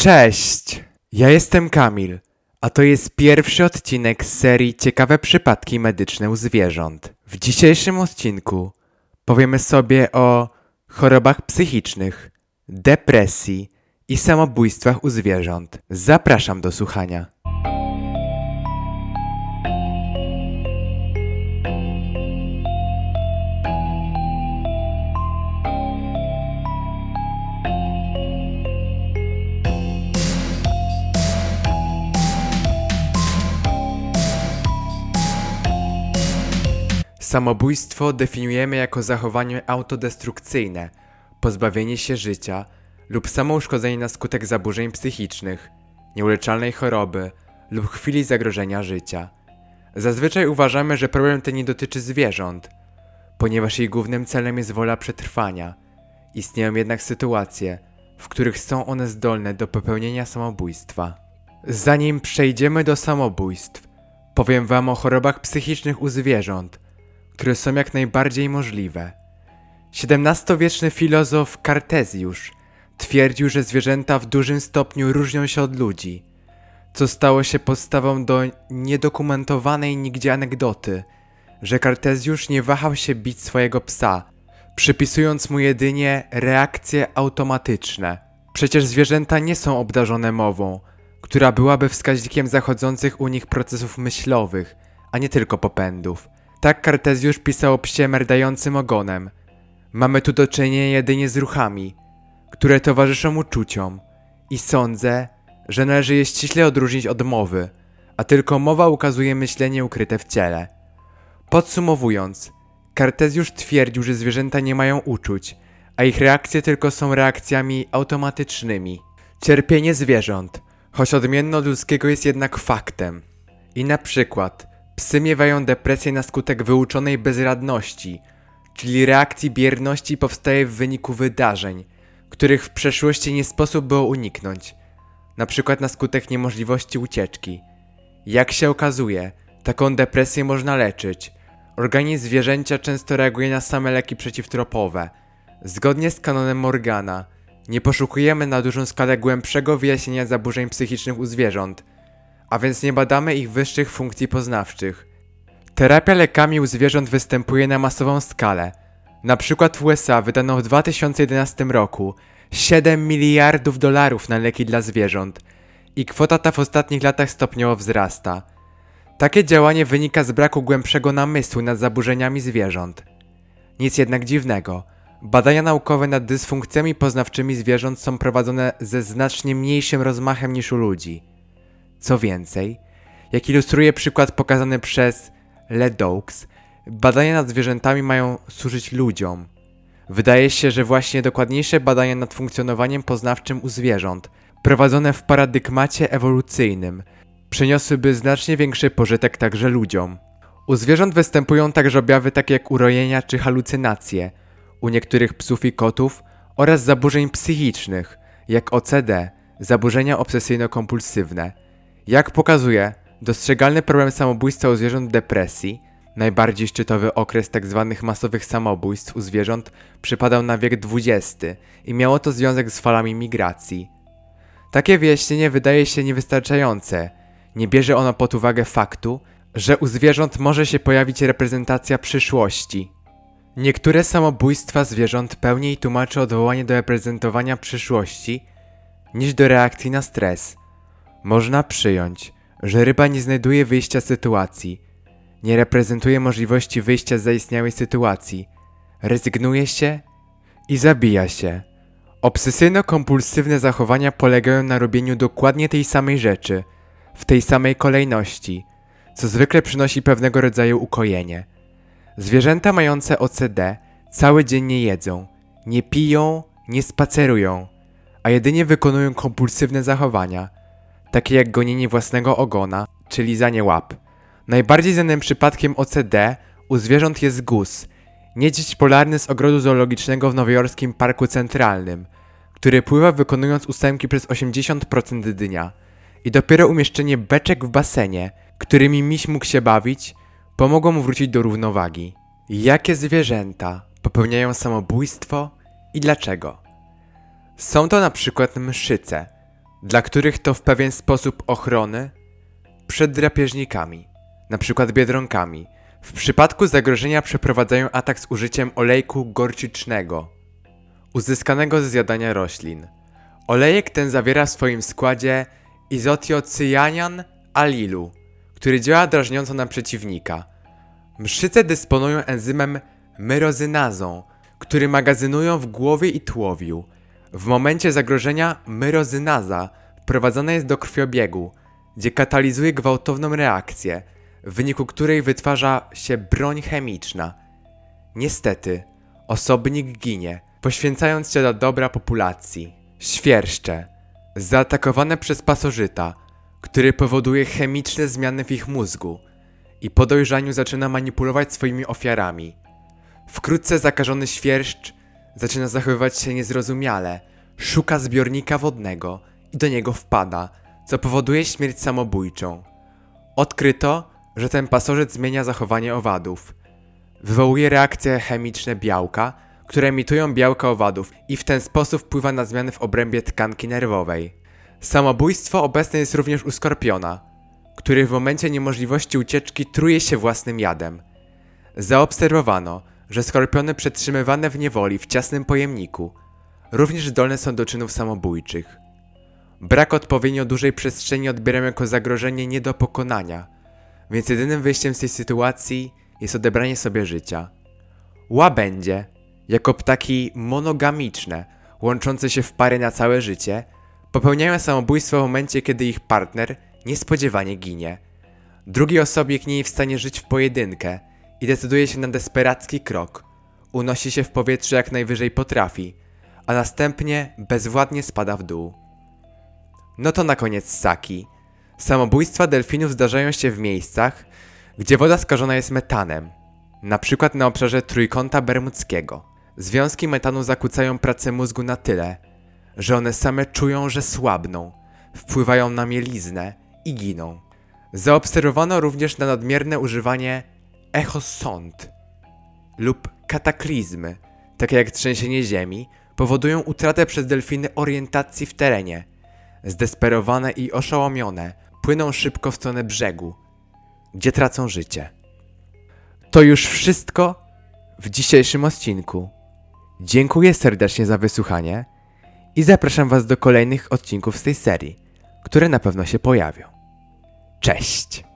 Cześć! Ja jestem Kamil, a to jest pierwszy odcinek z serii Ciekawe przypadki medyczne u zwierząt. W dzisiejszym odcinku powiemy sobie o chorobach psychicznych, depresji i samobójstwach u zwierząt. Zapraszam do słuchania. Samobójstwo definiujemy jako zachowanie autodestrukcyjne, pozbawienie się życia lub samouszkodzenie na skutek zaburzeń psychicznych, nieuleczalnej choroby lub chwili zagrożenia życia. Zazwyczaj uważamy, że problem ten nie dotyczy zwierząt, ponieważ jej głównym celem jest wola przetrwania. Istnieją jednak sytuacje, w których są one zdolne do popełnienia samobójstwa. Zanim przejdziemy do samobójstw, powiem Wam o chorobach psychicznych u zwierząt – które są jak najbardziej możliwe. XVII-wieczny filozof Kartezjusz twierdził, że zwierzęta w dużym stopniu różnią się od ludzi, co stało się podstawą do niedokumentowanej nigdzie anegdoty, że Kartezjusz nie wahał się bić swojego psa, przypisując mu jedynie reakcje automatyczne. Przecież zwierzęta nie są obdarzone mową, która byłaby wskaźnikiem zachodzących u nich procesów myślowych, a nie tylko popędów. Tak Kartezjusz pisał o psie merdającym ogonem. Mamy tu do czynienia jedynie z ruchami, które towarzyszą uczuciom i sądzę, że należy je ściśle odróżnić od mowy, a tylko mowa ukazuje myślenie ukryte w ciele. Podsumowując, Kartezjusz twierdził, że zwierzęta nie mają uczuć, a ich reakcje tylko są reakcjami automatycznymi. Cierpienie zwierząt, choć odmienne od ludzkiego jest jednak faktem. I na przykład Psy miewają depresję na skutek wyuczonej bezradności, czyli reakcji bierności powstaje w wyniku wydarzeń, których w przeszłości nie sposób było uniknąć, na przykład na skutek niemożliwości ucieczki. Jak się okazuje, taką depresję można leczyć. Organizm zwierzęcia często reaguje na same leki przeciwtropowe. Zgodnie z kanonem Morgana, nie poszukujemy na dużą skalę głębszego wyjaśnienia zaburzeń psychicznych u zwierząt, a więc nie badamy ich wyższych funkcji poznawczych. Terapia lekami u zwierząt występuje na masową skalę. Na przykład w USA wydano w 2011 roku 7 miliardów dolarów na leki dla zwierząt i kwota ta w ostatnich latach stopniowo wzrasta. Takie działanie wynika z braku głębszego namysłu nad zaburzeniami zwierząt. Nic jednak dziwnego. Badania naukowe nad dysfunkcjami poznawczymi zwierząt są prowadzone ze znacznie mniejszym rozmachem niż u ludzi. Co więcej, jak ilustruje przykład pokazany przez Ledoux, badania nad zwierzętami mają służyć ludziom. Wydaje się, że właśnie dokładniejsze badania nad funkcjonowaniem poznawczym u zwierząt, prowadzone w paradygmacie ewolucyjnym, przyniosłyby znacznie większy pożytek także ludziom. U zwierząt występują także objawy takie jak urojenia czy halucynacje, u niektórych psów i kotów oraz zaburzeń psychicznych, jak OCD, zaburzenia obsesyjno-kompulsywne. Jak pokazuje, dostrzegalny problem samobójstwa u zwierząt depresji, najbardziej szczytowy okres tzw. Tak masowych samobójstw u zwierząt przypadał na wiek XX i miało to związek z falami migracji. Takie wyjaśnienie wydaje się niewystarczające. Nie bierze ono pod uwagę faktu, że u zwierząt może się pojawić reprezentacja przyszłości. Niektóre samobójstwa zwierząt pełniej tłumaczy odwołanie do reprezentowania przyszłości niż do reakcji na stres. Można przyjąć, że ryba nie znajduje wyjścia z sytuacji, nie reprezentuje możliwości wyjścia z zaistniałej sytuacji, rezygnuje się i zabija się. Obsesyjno-kompulsywne zachowania polegają na robieniu dokładnie tej samej rzeczy, w tej samej kolejności, co zwykle przynosi pewnego rodzaju ukojenie. Zwierzęta mające OCD cały dzień nie jedzą, nie piją, nie spacerują, a jedynie wykonują kompulsywne zachowania – takie jak gonienie własnego ogona, czy lizanie łap. Najbardziej znanym przypadkiem OCD u zwierząt jest guz, niedźwiedź polarny z ogrodu zoologicznego w nowojorskim Parku Centralnym, który pływa wykonując ósemki przez 80% dnia. I dopiero umieszczenie beczek w basenie, którymi miś mógł się bawić, pomogło mu wrócić do równowagi. Jakie zwierzęta popełniają samobójstwo i dlaczego? Są to na przykład mszyce – dla których to w pewien sposób ochrony przed drapieżnikami, np. biedronkami. W przypadku zagrożenia przeprowadzają atak z użyciem olejku gorczycznego, uzyskanego ze zjadania roślin. Olejek ten zawiera w swoim składzie izotiocyanian alilu, który działa drażniąco na przeciwnika. Mszyce dysponują enzymem myrozynazą, który magazynują w głowie i tułowiu. W momencie zagrożenia myrozynaza wprowadzana jest do krwiobiegu, gdzie katalizuje gwałtowną reakcję, w wyniku której wytwarza się broń chemiczna. Niestety, osobnik ginie, poświęcając się dla dobra populacji. Świerszcze, zaatakowane przez pasożyta, który powoduje chemiczne zmiany w ich mózgu i po dojrzaniu zaczyna manipulować swoimi ofiarami. Wkrótce zakażony świerszcz zaczyna zachowywać się niezrozumiale, szuka zbiornika wodnego i do niego wpada, co powoduje śmierć samobójczą. Odkryto, że ten pasożyt zmienia zachowanie owadów. Wywołuje reakcje chemiczne białka, które emitują białka owadów i w ten sposób wpływa na zmiany w obrębie tkanki nerwowej. Samobójstwo obecne jest również u skorpiona, który w momencie niemożliwości ucieczki truje się własnym jadem. Zaobserwowano, że skorpiony przetrzymywane w niewoli w ciasnym pojemniku również zdolne są do czynów samobójczych. Brak odpowiednio dużej przestrzeni odbieram jako zagrożenie nie do pokonania, więc jedynym wyjściem z tej sytuacji jest odebranie sobie życia. Łabędzie, jako ptaki monogamiczne, łączące się w pary na całe życie, popełniają samobójstwo w momencie, kiedy ich partner niespodziewanie ginie. Drugi osobnik nie jest w stanie żyć w pojedynkę i decyduje się na desperacki krok. Unosi się w powietrze jak najwyżej potrafi, a następnie bezwładnie spada w dół. No to na koniec Saki. Samobójstwa delfinów zdarzają się w miejscach, gdzie woda skażona jest metanem, na przykład na obszarze Trójkąta Bermudzkiego. Związki metanu zakłócają pracę mózgu na tyle, że one same czują, że słabną, wpływają na mieliznę i giną. Zaobserwowano również na nadmierne używanie echosond lub kataklizmy, takie jak trzęsienie ziemi, powodują utratę przez delfiny orientacji w terenie. Zdesperowane i oszołomione płyną szybko w stronę brzegu, gdzie tracą życie. To już wszystko w dzisiejszym odcinku. Dziękuję serdecznie za wysłuchanie i zapraszam Was do kolejnych odcinków z tej serii, które na pewno się pojawią. Cześć!